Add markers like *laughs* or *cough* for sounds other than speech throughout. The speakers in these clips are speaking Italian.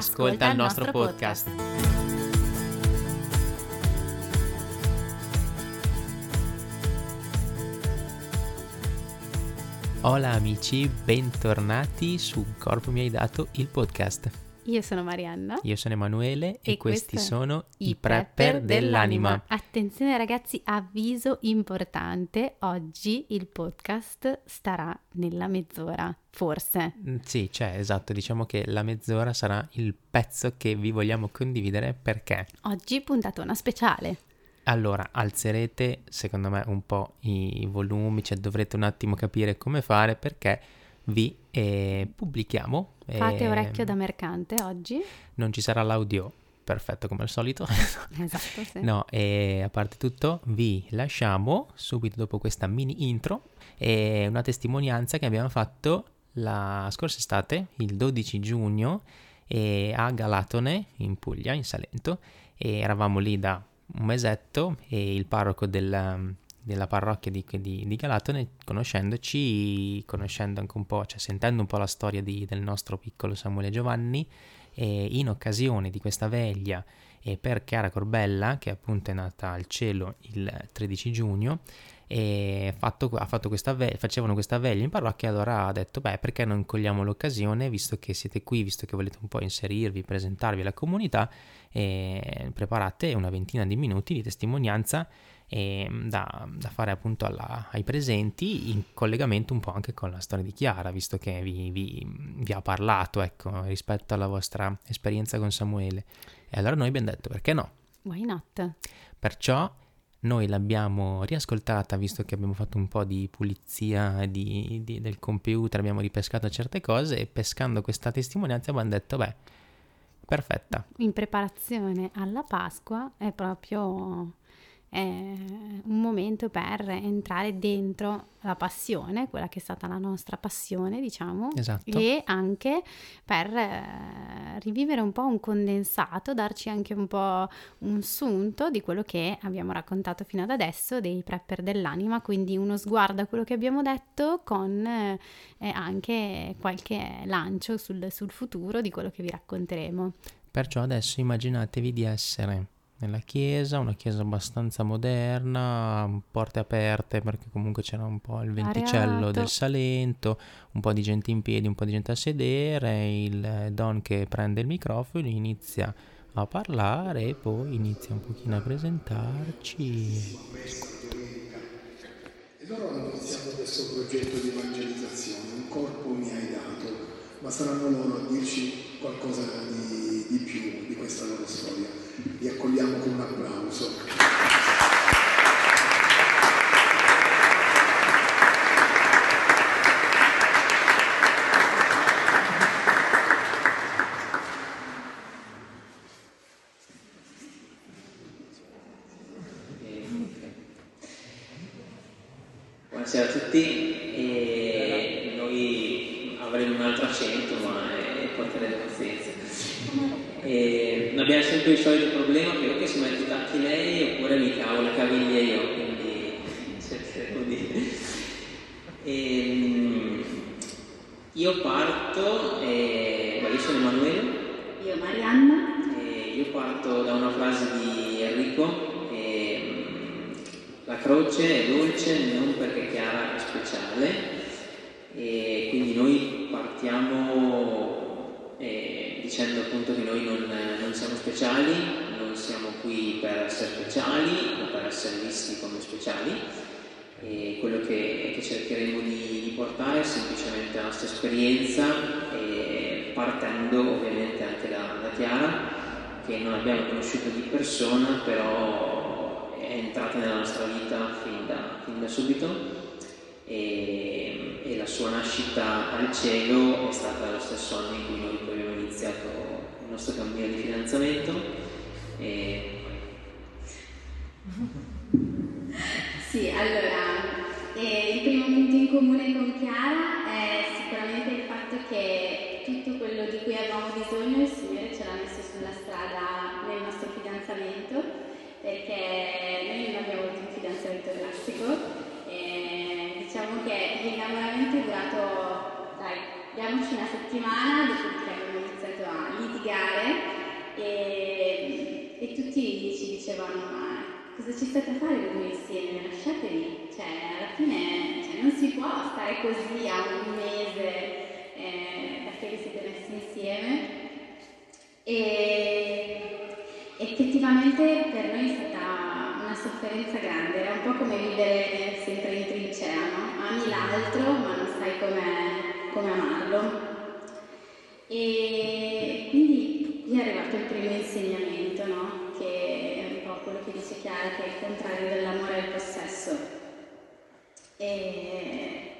Ascolta, il nostro, podcast. Hola amici, bentornati su Corpo mi hai dato il podcast. Io sono Marianna. Io sono Emanuele e, E questi sono i prepper dell'anima. Attenzione ragazzi, avviso importante, oggi il podcast starà nella mezz'ora, forse. Mm, Sì, cioè, esatto, diciamo che la mezz'ora sarà il pezzo che vi vogliamo condividere perché Oggi puntatona speciale. allora alzerete secondo me un po' i volumi, cioè dovrete un attimo capire come fare perché vi eh, pubblichiamo. Fate eh, orecchio da mercante oggi. Non ci sarà l'audio perfetto come al solito. *laughs* Esatto, sì. No, e a parte tutto, vi lasciamo subito dopo questa mini intro e una testimonianza che abbiamo fatto la scorsa estate, il 12 giugno, a Galatone, in Puglia, in Salento, e eravamo lì da un mesetto e il parroco del- della parrocchia di, di- di Galatone, conoscendoci, conoscendo anche un po', cioè sentendo un po' la storia di- del nostro piccolo Samuele Giovanni, e in occasione di questa veglia e per Chiara Corbella, che appunto è nata al cielo il 13 giugno, e fatto, fatto questa ve- facevano questa veglia in parrocchia, allora ha detto, beh, perché non cogliamo l'occasione, visto che siete qui, visto che volete un po' inserirvi, presentarvi alla comunità, e preparate una ventina di minuti di testimonianza da, da fare appunto alla- ai presenti in collegamento un po' anche con la storia di Chiara, visto che vi, vi- vi ha parlato, ecco, rispetto alla vostra esperienza con Samuele. E allora noi abbiamo detto, perché no? Why not? Perciò noi l'abbiamo riascoltata, visto che abbiamo fatto un po' di pulizia di- di- del computer, abbiamo ripescato certe cose e pescando questa testimonianza abbiamo detto, beh, perfetta. In preparazione alla Pasqua è proprio eh, un momento per entrare dentro la passione, quella che è stata la nostra passione, diciamo, Esatto. e anche per eh, rivivere un po' un condensato, darci anche un po' un sunto di quello che abbiamo raccontato fino ad adesso dei prepper dell'anima, quindi uno sguardo a quello che abbiamo detto con eh, anche qualche lancio sul, sul futuro di quello che vi racconteremo. Perciò adesso immaginatevi di essere nella chiesa, una chiesa abbastanza moderna, porte aperte perché comunque c'era un po' il venticello Areato. del Salento, un po' di gente in piedi, un po' di gente a sedere, il Don che prende il microfono, inizia a parlare e poi inizia un pochino a presentarci. Ed ora hanno iniziato questo progetto di evangelizzazione, un corpo mi hai dato, ma saranno loro a dirci qualcosa di, di più di questa loro storia. Li accogliamo con un applauso. Buonasera a tutti, e noi avremo un altro accento ma eh, porterete pazienza. E abbiamo sempre il solito problema che o che si mette i tacchi lei oppure mi cavo le caviglie io, quindi cercherò di... Ehm, io parto, e, beh, io sono Emanuele, Io Marianna. e io parto da una frase di Enrico, ehm, la croce è dolce non perché Chiara è speciale, e quindi noi partiamo eh, dicendo appunto che noi non, non siamo speciali, non siamo qui per essere speciali o per essere visti come speciali, e quello che, che cercheremo di, di portare è semplicemente la nostra esperienza, e partendo ovviamente anche da, da Chiara, che non abbiamo conosciuto di persona, però è entrata nella nostra vita fin da, fin da subito. E, e la sua nascita al cielo è stata lo stesso anno in cui noi abbiamo iniziato nostro cammino di fidanzamento. E... Sì, allora, eh, il primo punto in comune con Chiara è sicuramente il fatto che tutto quello di cui avevamo bisogno il Signore ce l'ha messo sulla strada nel nostro fidanzamento, perché noi non abbiamo avuto un fidanzamento classico, e diciamo che l'innamoramento è durato, dai, diamoci una settimana, dopodiché abbiamo cosa ci state a fare voi due insieme? Lasciatevi, cioè alla fine cioè, non si può stare così a un mese eh, perché vi siete messi insieme e effettivamente per noi è stata una sofferenza grande, era un po' come vivere sempre in trincea, no? Ami l'altro ma non sai come, amarlo. E quindi qui è arrivato il primo insegnamento, no? che quello che dice Chiara, che è il contrario dell'amore al possesso. E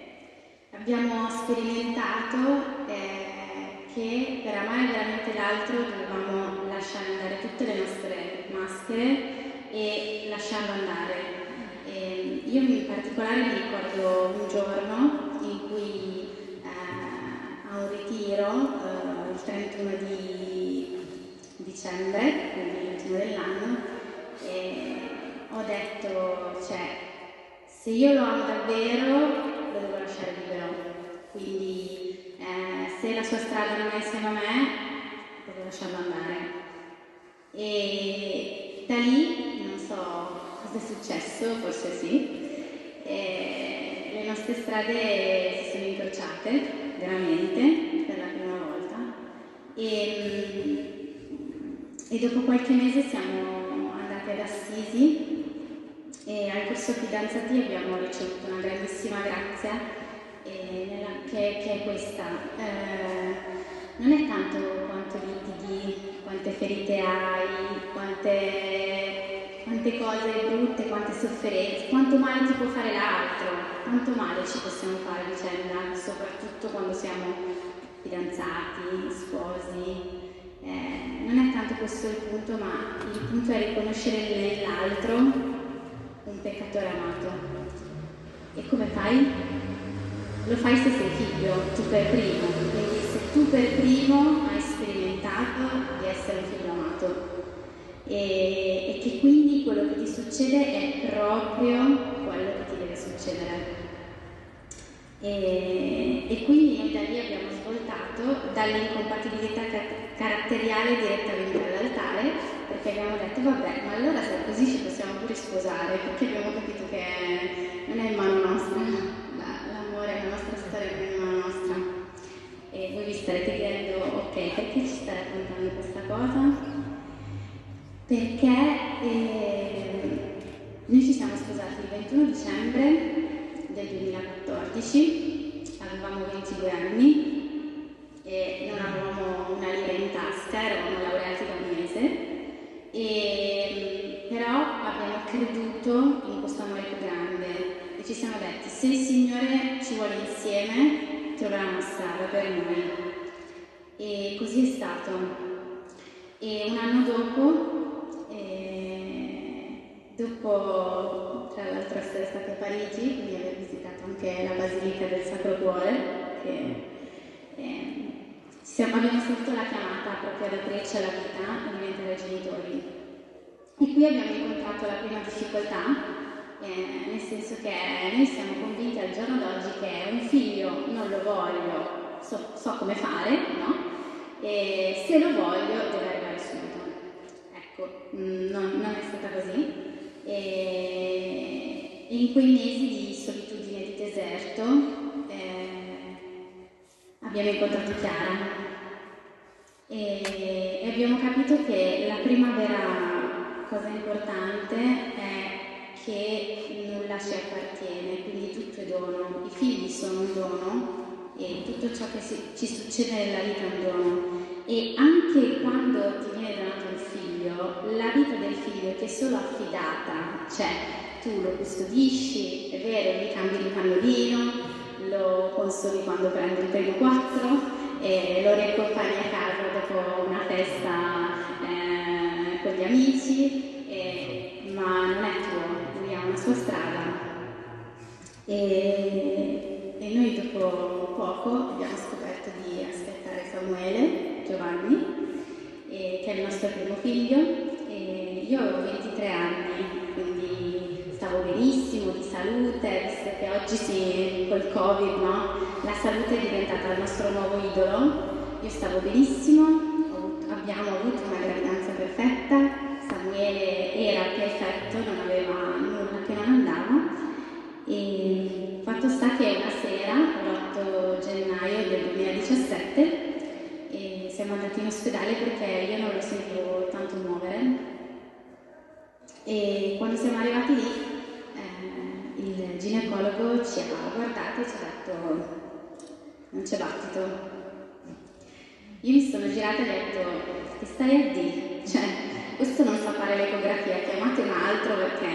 abbiamo sperimentato eh, che per amare veramente l'altro dovevamo lasciare andare tutte le nostre maschere e lasciarlo andare. E io in particolare mi ricordo un giorno in cui eh, a un ritiro, eh, il 31 di dicembre, quindi l'ultimo dell'anno, e ho detto, cioè, se io lo amo davvero, lo devo lasciare libero. Quindi eh, se la sua strada non è insieme a me, devo lasciarlo andare. E da lì, non so cosa è successo, forse sì, e le nostre strade si sono incrociate, veramente, per la prima volta. E, e dopo qualche mese siamo Assisi e al corso fidanzati abbiamo ricevuto una grandissima grazia eh, nella, che, che, è questa. Eh, non è tanto quanto litighi, quante ferite hai, quante, quante cose brutte, quante sofferenze, quanto male ti può fare l'altro, quanto male ci possiamo fare a vicenda, soprattutto quando siamo fidanzati, sposi, eh, non è tanto questo il punto, ma il punto è riconoscere nell'altro un peccatore amato. E come fai? Lo fai se sei figlio, tu per primo. Quindi se tu per primo hai sperimentato di essere un figlio amato e, e che quindi quello che ti succede è proprio quello che ti deve succedere. E, e, quindi noi da lì abbiamo svoltato dall'incompatibilità caratteriale direttamente all'altare perché abbiamo detto vabbè ma allora se è così ci possiamo pure sposare perché abbiamo capito che non è in mano nostra l'amore, la nostra storia non è in mano nostra e voi vi starete chiedendo ok perché ci sta raccontando questa cosa? perché eh, noi ci siamo sposati il 21 dicembre del 2014, avevamo 22 anni e non avevamo una lira in tasca, eravamo laureati da un mese, e, però abbiamo creduto in questo amore più grande e ci siamo detti se il Signore ci vuole insieme troverà una strada per noi. E così è stato. E un anno dopo, eh, dopo tra l'altro essere stata a Parigi, quindi aver visitato anche la Basilica del Sacro Cuore, che siamo, abbiamo sentito la chiamata proprio ad aprirci alla vita e diventare genitori. E qui abbiamo incontrato la prima difficoltà, eh, nel senso che noi siamo convinti al giorno d'oggi che un figlio non lo voglio, so, so come fare, no? E se lo voglio deve arrivare subito. Ecco, mm, non, non è stata così. E in quei mesi di solitudine di deserto eh, abbiamo incontrato Chiara e, abbiamo capito che la prima vera cosa importante è che nulla ci appartiene, quindi tutto è dono, i figli sono un dono e tutto ciò che si, ci succede nella vita è un dono. E anche quando ti viene donato un figlio, la vita del figlio ti è solo affidata, cioè tu lo custodisci, è vero, gli cambi il pannolino, lo consoli quando prende il primo quattro, e lo riaccompagni a casa dopo una festa eh, con gli amici, e, ma non è tuo, lui ha una sua strada. E, e noi dopo poco abbiamo scoperto di aspettare Samuele Giovanni, che è il nostro primo figlio. E io avevo 23 anni, benissimo di salute, visto che oggi sì, col Covid, no? La salute è diventata il nostro nuovo idolo. Io stavo benissimo, abbiamo avuto una gravidanza perfetta, Samuele era perfetto, non aveva nulla che non andava. E fatto sta che una sera, l'8 gennaio del 2017, e siamo andati in ospedale perché io non lo sentivo tanto muovere. E quando siamo arrivati lì, ginecologo ci ha guardati e ci ha detto non c'è battito. Io mi sono girata e ho detto che stai a dire? Cioè, questo non sa fare l'ecografia, chiamate un altro perché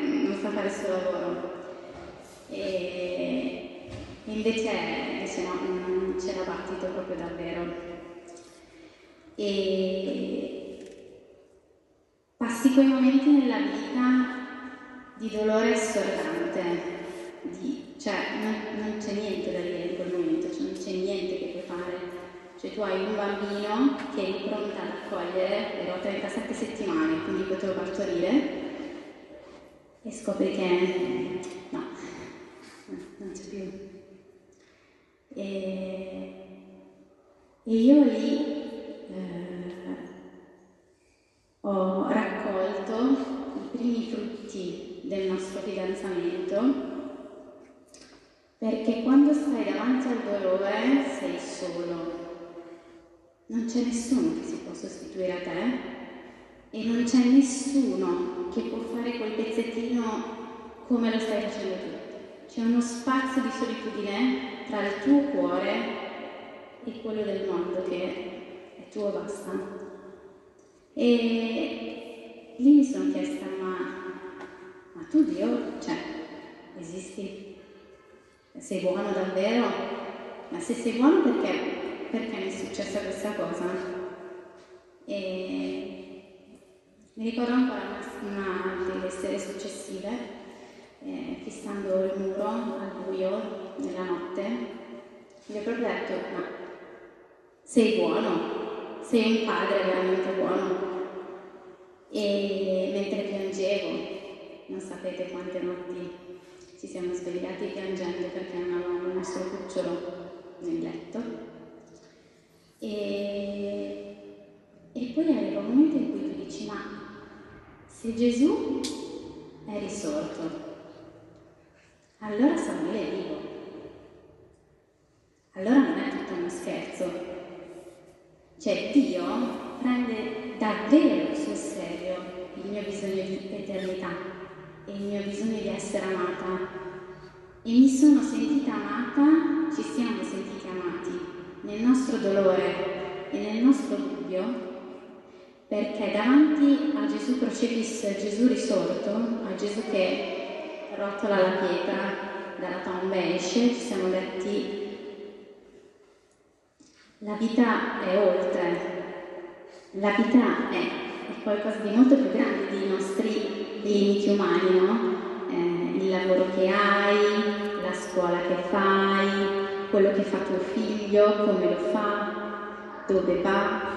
non sa fare il suo lavoro. E invece, invece no, non c'era battito proprio davvero. E passi quei momenti nella vita di dolore assordante, di, cioè non, non, c'è niente da dire in quel momento, cioè non c'è niente che puoi fare. Cioè tu hai un bambino che è pronta ad accogliere, ero a 37 settimane, quindi potevo partorire, e scopri che no, non c'è più. E, e io lì eh, ho raccolto i primi frutti del nostro fidanzamento perché quando stai davanti al dolore sei solo, non c'è nessuno che si può sostituire a te e non c'è nessuno che può fare quel pezzettino come lo stai facendo tu. C'è uno spazio di solitudine tra il tuo cuore e quello del mondo che è tuo basta. E lì mi sono chiesta, ma, ma tu Dio, cioè, esisti? Sei buono davvero? Ma se sei buono perché, perché mi è successa questa cosa? E mi ricordo ancora una, delle sere successive eh, fissando il muro al buio nella notte, gli ho proprio detto, ma sei buono, sei un padre veramente buono. E mentre piangevo, non sapete quante notti ci siamo svegliati piangendo perché non avevamo il nostro cucciolo nel letto. E, e poi arriva un momento in cui tu dici, ma se Gesù è risorto, allora Samuele è vivo. Allora non è tutto uno scherzo. Cioè Dio prende davvero sul serio il mio bisogno di eternità e il mio bisogno di essere amata. E mi sono sentita amata, ci siamo sentiti amati nel nostro dolore e nel nostro dubbio, perché davanti a Gesù crocifisso e Gesù risorto, a Gesù che rotola la pietra dalla tomba esce, ci siamo detti la vita è oltre, la vita è, è qualcosa di molto più grande dei nostri limiti umani, no? Eh, il lavoro che hai, la scuola che fai, quello che fa tuo figlio, come lo fa, dove va.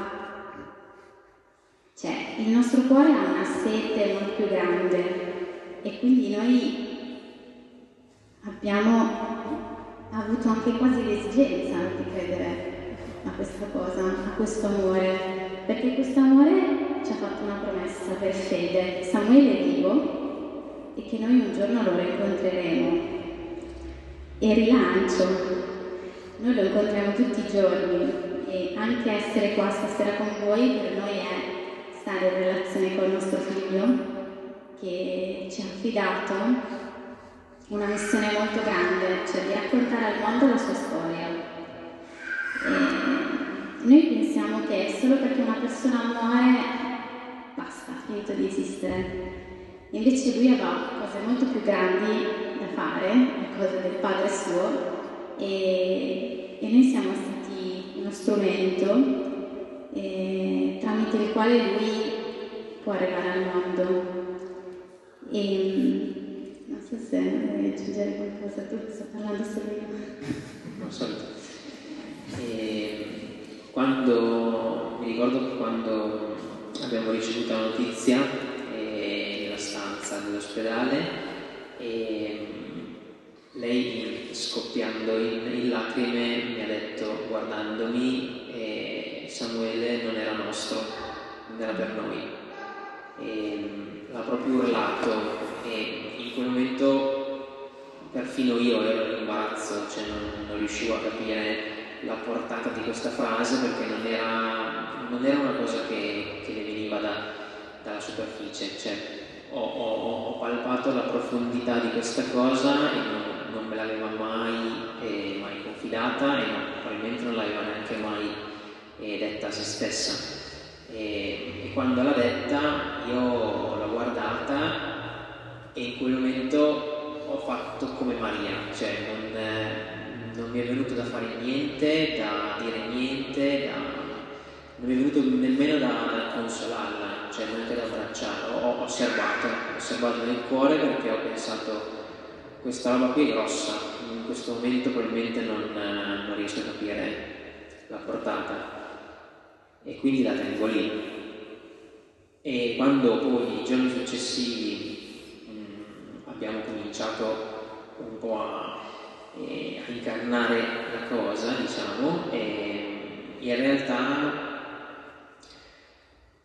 Cioè, il nostro cuore ha una sete molto più grande e quindi noi abbiamo avuto anche quasi l'esigenza di credere a questa cosa, a questo amore, perché questo amore ci ha fatto una promessa per fede. Samuele è vivo e che noi un giorno lo rincontreremo. E rilancio, noi lo incontriamo tutti i giorni e anche essere qua stasera con voi per noi è stare in relazione con il nostro figlio che ci ha affidato una missione molto grande, cioè di raccontare al mondo la sua storia. E noi pensiamo che solo perché una persona muore, basta, ha finito di esistere. Invece lui aveva cose molto più grandi da fare, le cose del padre suo, e, e noi siamo stati uno strumento eh, tramite il quale lui può arrivare al mondo. E, non so se vuoi aggiungere qualcosa, tu sto parlando solo io. Non so. E quando, mi ricordo che quando abbiamo ricevuto la notizia eh, nella stanza dell'ospedale, e lei scoppiando in, in, lacrime mi ha detto guardandomi eh, Samuele non era nostro, non era per noi. E, l'ha proprio urlato e in quel momento perfino io ero in imbarazzo, cioè non, non, riuscivo a capire la portata di questa frase perché non era, non era una cosa che, che le veniva da, dalla superficie. Cioè, ho, ho, ho, palpato la profondità di questa cosa e non, non me l'aveva mai, eh, mai confidata e non, probabilmente non l'aveva neanche mai eh, detta a se stessa. E, e, quando l'ha detta io l'ho guardata e in quel momento ho fatto come Maria, cioè non, eh, non mi è venuto da fare niente, da dire niente, da, non è venuto nemmeno da consolarla, cioè neanche da abbracciarla, ho osservato, ho osservato nel cuore perché ho pensato questa roba qui è grossa, in questo momento probabilmente non, non riesco a capire la portata. E quindi la tengo lì. E quando poi i giorni successivi mh, mm, abbiamo cominciato un po' a, eh, a, incarnare la cosa, diciamo, e in realtà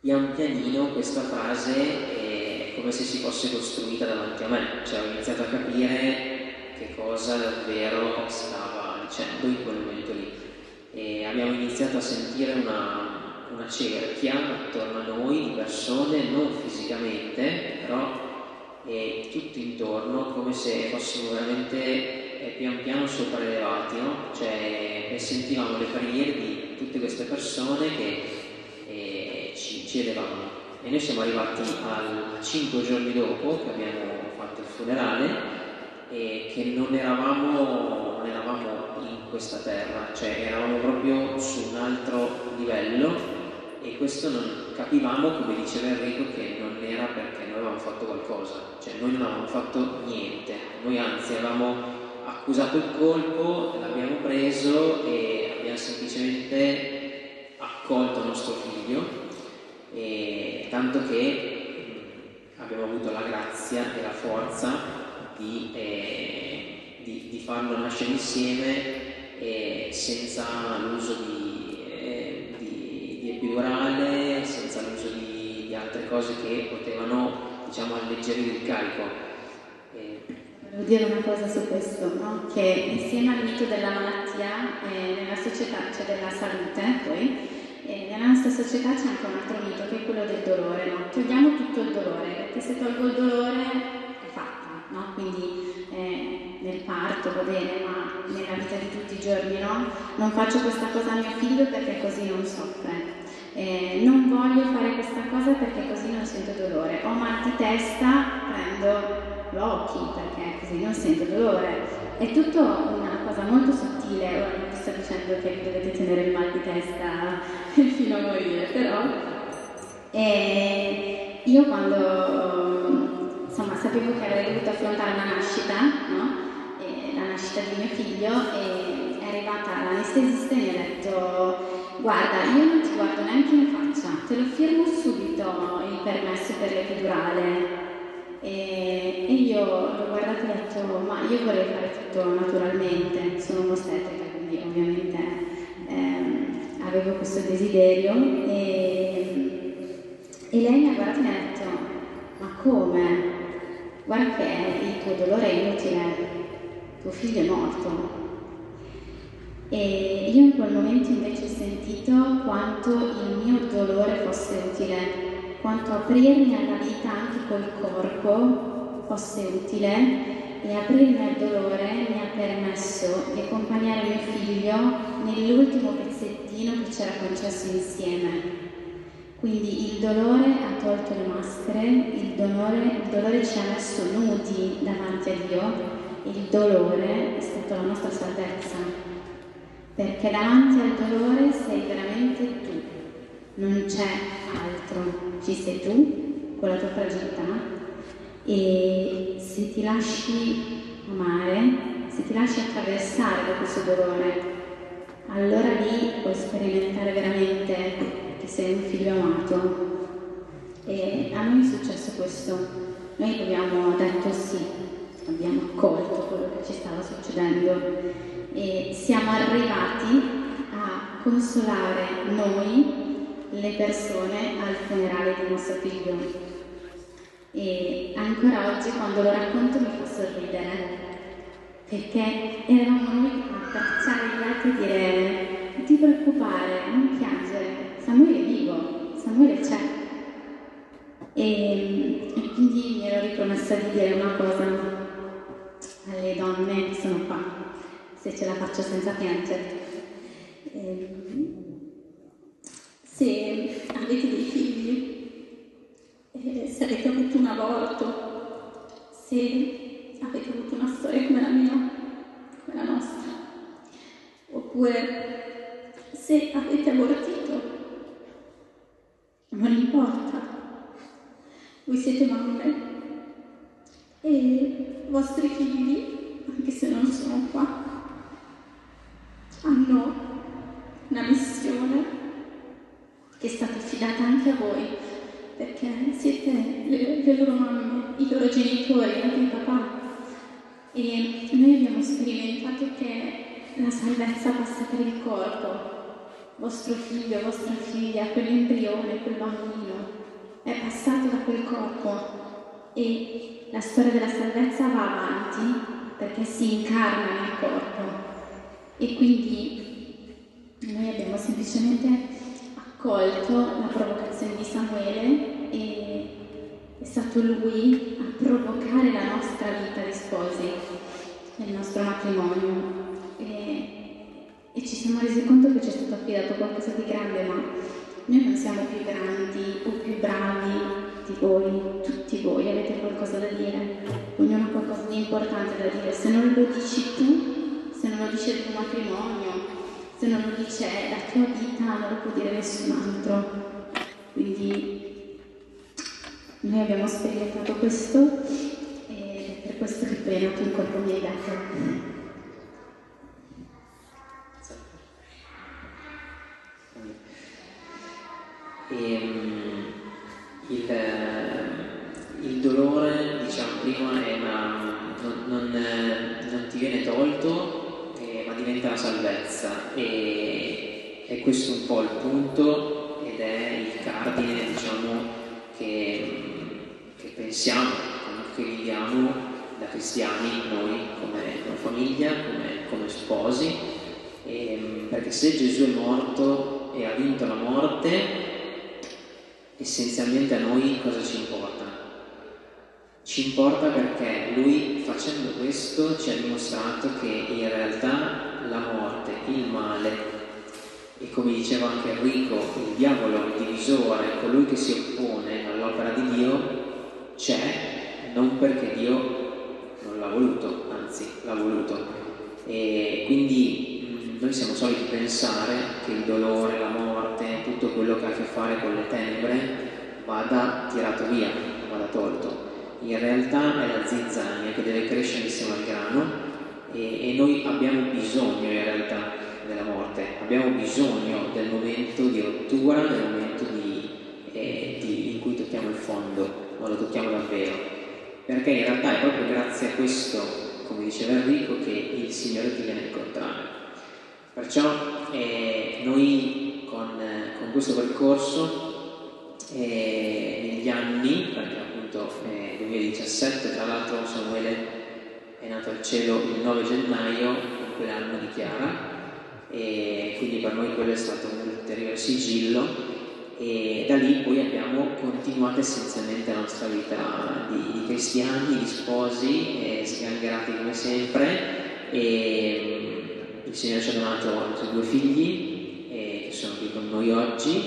pian pianino questa fase è come se si fosse costruita davanti a me, cioè ho iniziato a capire che cosa davvero stava dicendo in quel momento lì. E abbiamo iniziato a sentire una, una cerchia attorno a noi di persone, non fisicamente, però e tutto intorno come se fossimo veramente eh, pian piano sopraelevati, no? Cioè sentivamo le preghiere di tutte queste persone che ci, elevavano. E noi siamo arrivati al cinque giorni dopo che abbiamo fatto il funerale e che non eravamo, non eravamo in questa terra, cioè eravamo proprio su un altro livello e questo non capivamo, come diceva Enrico, che non era perché noi avevamo fatto qualcosa, cioè noi non avevamo fatto niente, noi anzi avevamo accusato il colpo, l'abbiamo preso e abbiamo semplicemente accolto nostro figlio, e tanto che abbiamo avuto la grazia e la forza di, eh, di, di farlo nascere insieme eh, senza l'uso di epidurale, senza l'uso di, di, altre cose che potevano diciamo, alleggerire il carico. E... Volevo dire una cosa su questo, no? che insieme al mito della malattia eh, nella società, cioè della salute, poi, eh, nella nostra società c'è anche un altro mito che è quello del dolore, no? togliamo tutto il dolore, perché se tolgo il dolore è fatta, no? quindi eh, nel parto va bene, ma nella vita di tutti i giorni no? Non faccio questa cosa a mio figlio perché così non soffre eh, non voglio fare questa cosa perché così non sento dolore, ho mal di testa, prendo l'occhi perché così non sento dolore. È tutto una cosa molto sottile, ora non vi sto dicendo che dovete tenere il mal di testa *laughs* fino a morire, però eh, io quando insomma sapevo che avrei dovuto affrontare una nascita, no? la nascita di mio figlio, e è arrivata l'anestesista e mi ha detto guarda, io non ti guardo neanche in faccia, te lo firmo subito il permesso per l'epidurale. E, e io l'ho guardato e ho detto, ma io vorrei fare tutto naturalmente, sono un'ostetrica, quindi ovviamente ehm, avevo questo desiderio. E, e lei mi ha guardato e mi ha detto, ma come? Guarda che il tuo dolore è inutile, tuo figlio è morto, e io in quel momento invece ho sentito quanto il mio dolore fosse utile, quanto aprirmi alla vita anche col corpo fosse utile e aprirmi al dolore mi ha permesso di accompagnare mio figlio nell'ultimo pezzettino che c'era concesso insieme. Quindi il dolore ha tolto le maschere, il dolore, il dolore ci ha messo nudi davanti a Dio il dolore è stata la nostra salvezza perché davanti al dolore sei veramente tu, non c'è altro, ci sei tu con la tua fragilità e se ti lasci amare, se ti lasci attraversare da questo dolore, allora lì puoi sperimentare veramente che sei un figlio amato. E a noi è successo questo. Noi abbiamo detto sì, abbiamo accolto quello che ci stava succedendo e siamo arrivati a consolare noi, le persone, al funerale di nostro figlio. E ancora oggi quando lo racconto mi fa sorridere, perché eravamo noi a abbracciare gli altri e dire non ti preoccupare, non piangere, Samuele è vivo, Samuele c'è. E, e quindi mi ero ripromessa di dire una cosa alle donne che sono qua, se ce la faccio senza piangere. E, se avete dei figli, eh, se avete avuto un aborto, se avete avuto una storia come la mia, come la nostra, oppure se avete abortito, non importa, voi siete mamme e i vostri figli, anche se non sono qua, hanno una missione che è stata affidata anche a voi perché siete le, le loro mamme, i loro genitori, anche il papà. E noi abbiamo sperimentato che la salvezza passa per il corpo. Vostro figlio, vostra figlia, quell'embrione, quel bambino è passato da quel corpo e la storia della salvezza va avanti perché si incarna nel corpo. E quindi noi abbiamo semplicemente accolto la provocazione di Samuele e è stato lui a provocare la nostra vita di sposi, il nostro matrimonio. E, e ci siamo resi conto che ci è stato affidato qualcosa di grande, ma noi non siamo più grandi o più bravi di voi, tutti voi avete qualcosa da dire, ognuno ha qualcosa di importante da dire. Se non lo dici tu, se non lo dice il tuo matrimonio, se non lo dice la tua vita non lo può dire nessun altro. Quindi noi abbiamo sperimentato questo e per questo che poi è nato in corpo mi hai dato. E, um, il, il, dolore, diciamo prima, è una, non, non, non ti viene tolto diventa la salvezza e è questo un po' il punto ed è il cardine diciamo, che, che pensiamo, che viviamo da cristiani noi come, come famiglia, come, come sposi, e, perché se Gesù è morto e ha vinto la morte, essenzialmente a noi cosa ci importa? Ci importa perché lui facendo questo ci ha dimostrato che in realtà la morte, il male e come diceva anche Enrico, il diavolo, il divisore, colui che si oppone all'opera di Dio, c'è non perché Dio non l'ha voluto, anzi l'ha voluto. E quindi noi siamo soliti pensare che il dolore, la morte, tutto quello che ha a che fare con le tenebre vada tirato via, vada tolto. In realtà è la zizzania che deve crescere insieme al grano e, e noi abbiamo bisogno in realtà della morte, abbiamo bisogno del momento di rottura, del momento di, eh, di, in cui tocchiamo il fondo, ma lo tocchiamo davvero, perché in realtà è proprio grazie a questo, come diceva Enrico, che il Signore ti viene a incontrare. Perciò eh, noi con, con, questo percorso eh, negli anni, perché appunto nel 2017 tra l'altro Samuele è nato al cielo il 9 gennaio, in quell'anno di Chiara, e quindi per noi quello è stato un ulteriore sigillo e da lì poi abbiamo continuato essenzialmente la nostra vita di, di cristiani, di sposi, sgangherati come sempre e mm, il Signore ci ha donato i suoi due figli eh, che sono qui con noi oggi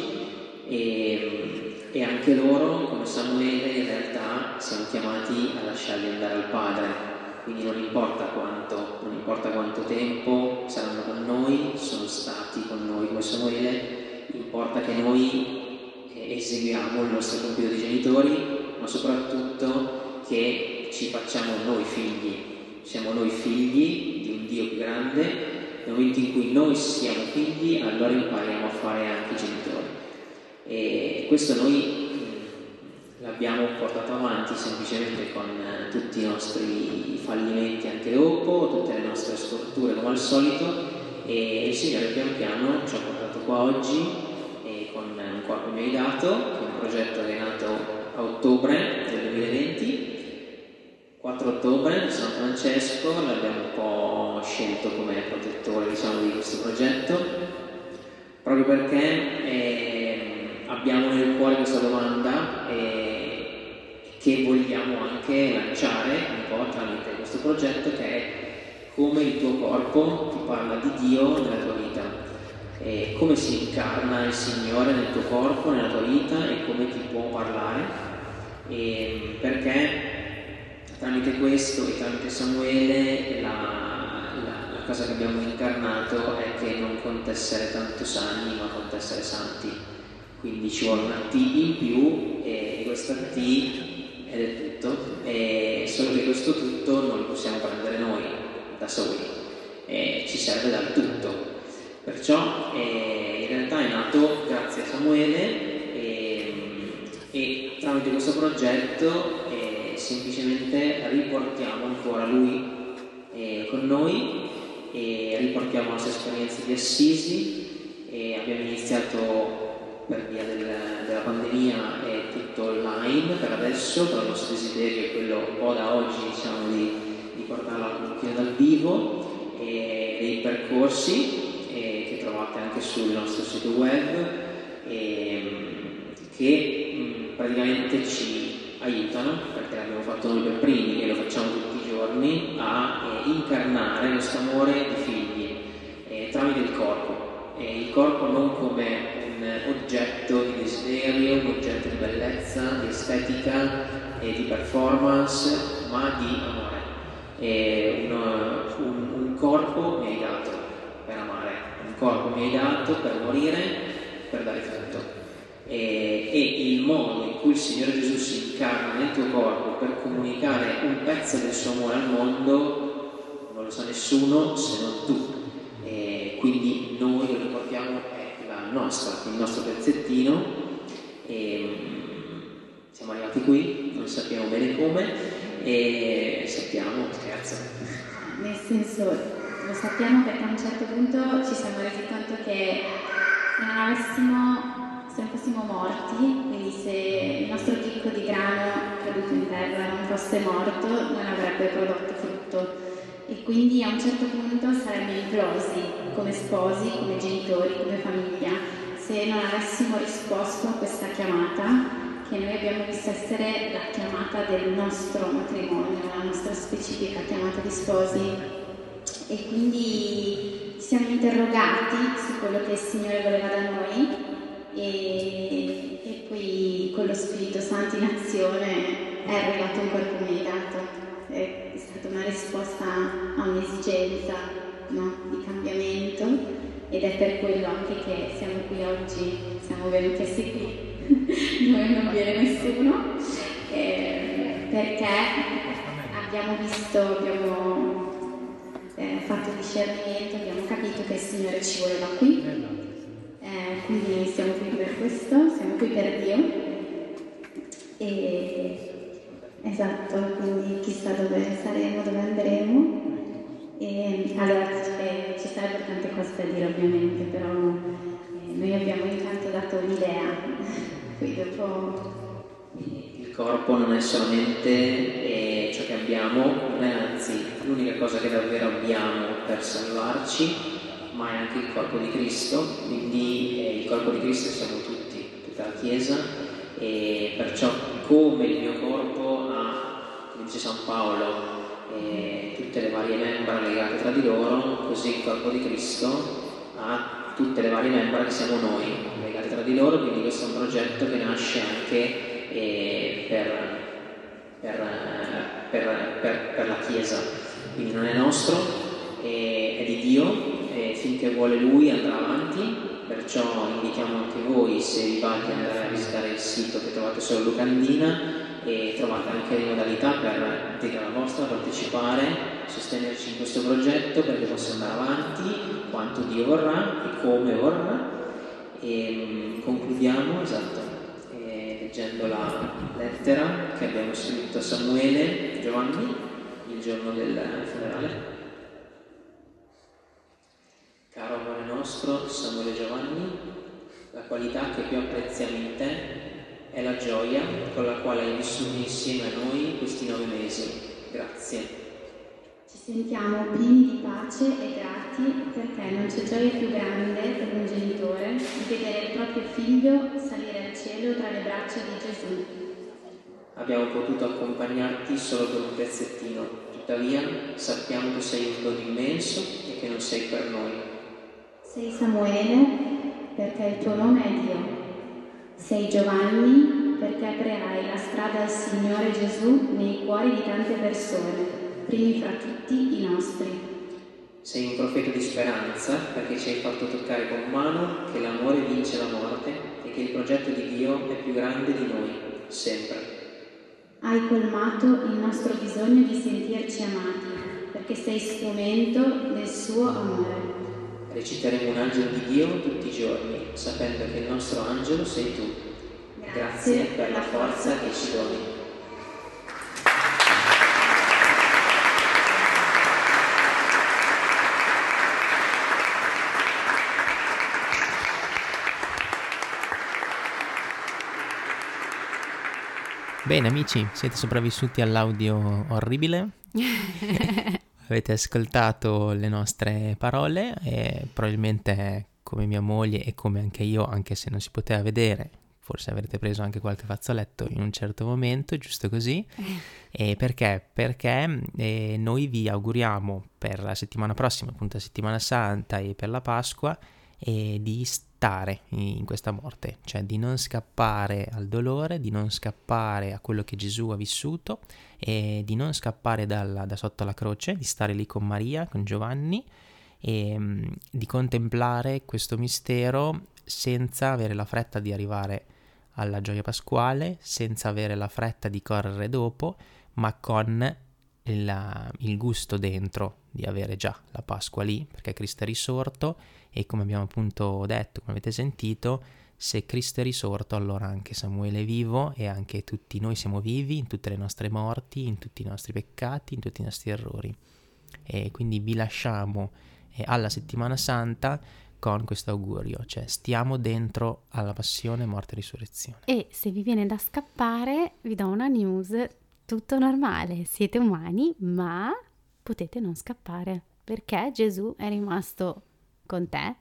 e, e anche loro Samuele in realtà siamo chiamati a lasciarli andare al Padre quindi non importa quanto, non importa quanto tempo saranno con noi, sono stati con noi come Samuele, importa che noi eh, eseguiamo il nostro compito di genitori, ma soprattutto che ci facciamo noi figli, siamo noi figli di un Dio più grande, nel momento in cui noi siamo figli allora impariamo a fare anche genitori. E questo noi l'abbiamo portato avanti semplicemente con eh, tutti i nostri fallimenti anche dopo, tutte le nostre storture come al solito e il Signore pian piano ci ha portato qua oggi con un corpo mi hai dato, che è un progetto che è nato a ottobre del 2020 4 ottobre San Francesco l'abbiamo un po' scelto come protettore diciamo, di questo progetto proprio perché eh, abbiamo nel cuore questa domanda eh, che vogliamo anche lanciare un po' tramite questo progetto che è come il tuo corpo ti parla di Dio nella tua vita, e come si incarna il Signore nel tuo corpo, nella tua vita e come ti può parlare, e perché tramite questo e tramite Samuele la cosa che abbiamo incarnato è che non conta essere tanto sani ma conta essere santi, quindi ci vuole una T in più e questa T è tutto, e solo che questo tutto non lo possiamo prendere noi da soli, e ci serve dal tutto. Perciò eh, in realtà è nato grazie a Samuele e, e tramite questo progetto eh, semplicemente riportiamo ancora lui eh, con noi e riportiamo la nostra esperienza di Assisi e abbiamo iniziato per via del, della pandemia è tutto online per adesso, però il nostro desiderio è quello un po' da oggi diciamo, di, di portarla un pochino dal vivo e dei percorsi e, che trovate anche sul nostro sito web e, che mh, praticamente ci aiutano, perché l'abbiamo fatto noi per primi e lo facciamo tutti i giorni, a eh, incarnare questo amore di figli eh, tramite il corpo. E il corpo non come oggetto di desiderio, un oggetto di bellezza, di estetica e di performance, ma di amore. E uno, un, un corpo mi hai dato per amare, un corpo mi hai dato per morire, per dare frutto. E, e, il modo in cui il Signore Gesù si incarna nel tuo corpo per comunicare un pezzo del suo amore al mondo non lo sa nessuno se non tu. E quindi noi lo riportiamo nostra, il nostro pezzettino e mm, siamo arrivati qui, non sappiamo bene come e sappiamo, scherzo. Nel senso, lo sappiamo perché a un certo punto ci siamo resi conto che se non avessimo, se non fossimo morti, quindi se il nostro chicco di grano caduto in terra non fosse morto, non avrebbe prodotto frutto e quindi a un certo punto saremmo implosi come sposi, come genitori, come famiglia, se non avessimo risposto a questa chiamata che noi abbiamo visto essere la chiamata del nostro matrimonio, la nostra specifica chiamata di sposi. E quindi ci siamo interrogati su quello che il Signore voleva da noi e, e poi con lo Spirito Santo in azione è arrivato un corpo dato è stata una risposta a un'esigenza no? di cambiamento ed è per quello anche che siamo qui oggi, siamo venuti a qui, *laughs* dove non viene nessuno, eh, perché abbiamo visto, abbiamo eh, fatto discernimento, abbiamo capito che il Signore ci voleva qui, eh, quindi siamo qui per questo, siamo qui per Dio. E Esatto, quindi chissà dove saremo, dove andremo. E, allora eh, ci sarebbero tante cose da dire ovviamente, però eh, noi abbiamo intanto dato un'idea, poi *laughs* dopo... Il corpo non è solamente eh, ciò che abbiamo, non è anzi l'unica cosa che davvero abbiamo per salvarci, ma è anche il corpo di Cristo, quindi eh, il corpo di Cristo siamo tutti, tutta la Chiesa, e perciò come il mio corpo ha, come dice San Paolo, eh, tutte le varie membra legate tra di loro, così il corpo di Cristo ha tutte le varie membra che siamo noi legate tra di loro, quindi questo è un progetto che nasce anche eh, per, per, per, per, la Chiesa, quindi non è nostro, è, è di Dio e finché vuole Lui andrà avanti, perciò invitiamo anche voi, se vi va di andare a visitare il sito che trovate sulla Lucandina e trovate anche le modalità per dire la vostra, partecipare, sostenerci in questo progetto perché possa andare avanti quanto Dio vorrà e come vorrà. E mm, concludiamo, esatto, leggendo la lettera che abbiamo scritto a Samuele Giovanni il giorno del funerale. Caro amore nostro, Samuele Giovanni, la qualità che più apprezziamo in te è la gioia con la quale hai vissuto insieme a noi questi nove mesi. Grazie. Ci sentiamo pieni di pace e grati perché non c'è gioia più grande per un genitore di vedere il proprio figlio salire al cielo tra le braccia di Gesù. Abbiamo potuto accompagnarti solo per un pezzettino, tuttavia sappiamo che sei un dono immenso e che non sei per noi. Sei Samuele perché il tuo nome è Dio. Sei Giovanni perché aprirai la strada al Signore Gesù nei cuori di tante persone primi fra tutti i nostri. Sei un profeta di speranza perché ci hai fatto toccare con mano che l'amore vince la morte e che il progetto di Dio è più grande di noi, sempre. Hai colmato il nostro bisogno di sentirci amati perché sei strumento del suo amore. Reciteremo un angelo di Dio tutti i giorni, sapendo che il nostro angelo sei tu. Grazie, Grazie per la forza che ci doni. Bene amici, siete sopravvissuti all'audio orribile. *laughs* Avete ascoltato le nostre parole e probabilmente come mia moglie e come anche io, anche se non si poteva vedere, forse avrete preso anche qualche fazzoletto in un certo momento, giusto così. *laughs* E perché? Perché eh, noi vi auguriamo per la settimana prossima, appunto la settimana santa e per la Pasqua, eh, di stare in questa morte, cioè di non scappare al dolore, di non scappare a quello che Gesù ha vissuto e di non scappare dalla, da sotto la croce, di stare lì con Maria, con Giovanni e um, di contemplare questo mistero senza avere la fretta di arrivare alla gioia pasquale, senza avere la fretta di correre dopo, ma con il, il gusto dentro di avere già la Pasqua lì, perché Cristo è risorto e come abbiamo appunto detto, come avete sentito, se Cristo è risorto, allora anche Samuele è vivo e anche tutti noi siamo vivi in tutte le nostre morti, in tutti i nostri peccati, in tutti i nostri errori. E quindi vi lasciamo eh, alla settimana santa con questo augurio, cioè stiamo dentro alla passione, morte e risurrezione. E se vi viene da scappare, vi do una news, tutto normale, siete umani, ma potete non scappare, perché Gesù è rimasto con te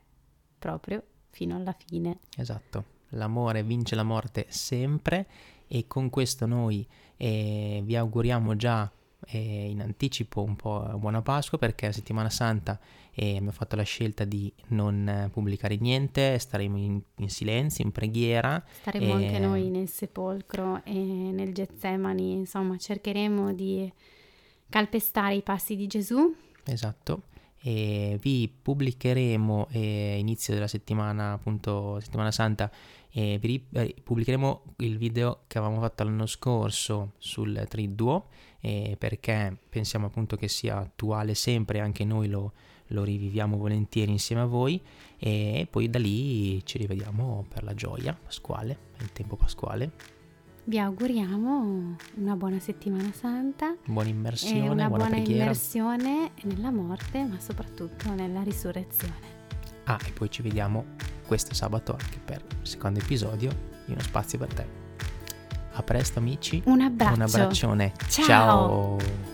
proprio fino alla fine. Esatto, l'amore vince la morte sempre e con questo noi eh, vi auguriamo già eh, in anticipo un po' buona Pasqua perché la settimana santa eh, abbiamo fatto la scelta di non pubblicare niente, staremo in, in silenzio, in preghiera. Staremo anche noi nel sepolcro e nel Getsemani, insomma cercheremo di calpestare i passi di Gesù. Esatto e vi pubblicheremo eh, inizio della settimana appunto settimana santa eh, vi eh, pubblicheremo il video che avevamo fatto l'anno scorso sul Triduo eh, perché pensiamo appunto che sia attuale sempre anche noi lo, lo riviviamo volentieri insieme a voi e poi da lì ci rivediamo per la gioia pasquale il tempo pasquale vi auguriamo una buona settimana santa. Buona immersione, una buona, buona immersione nella morte, ma soprattutto nella risurrezione. Ah, e poi ci vediamo questo sabato anche per il secondo episodio di Uno Spazio per te. A presto amici. Un abbraccio. Un abbraccione. Ciao. Ciao.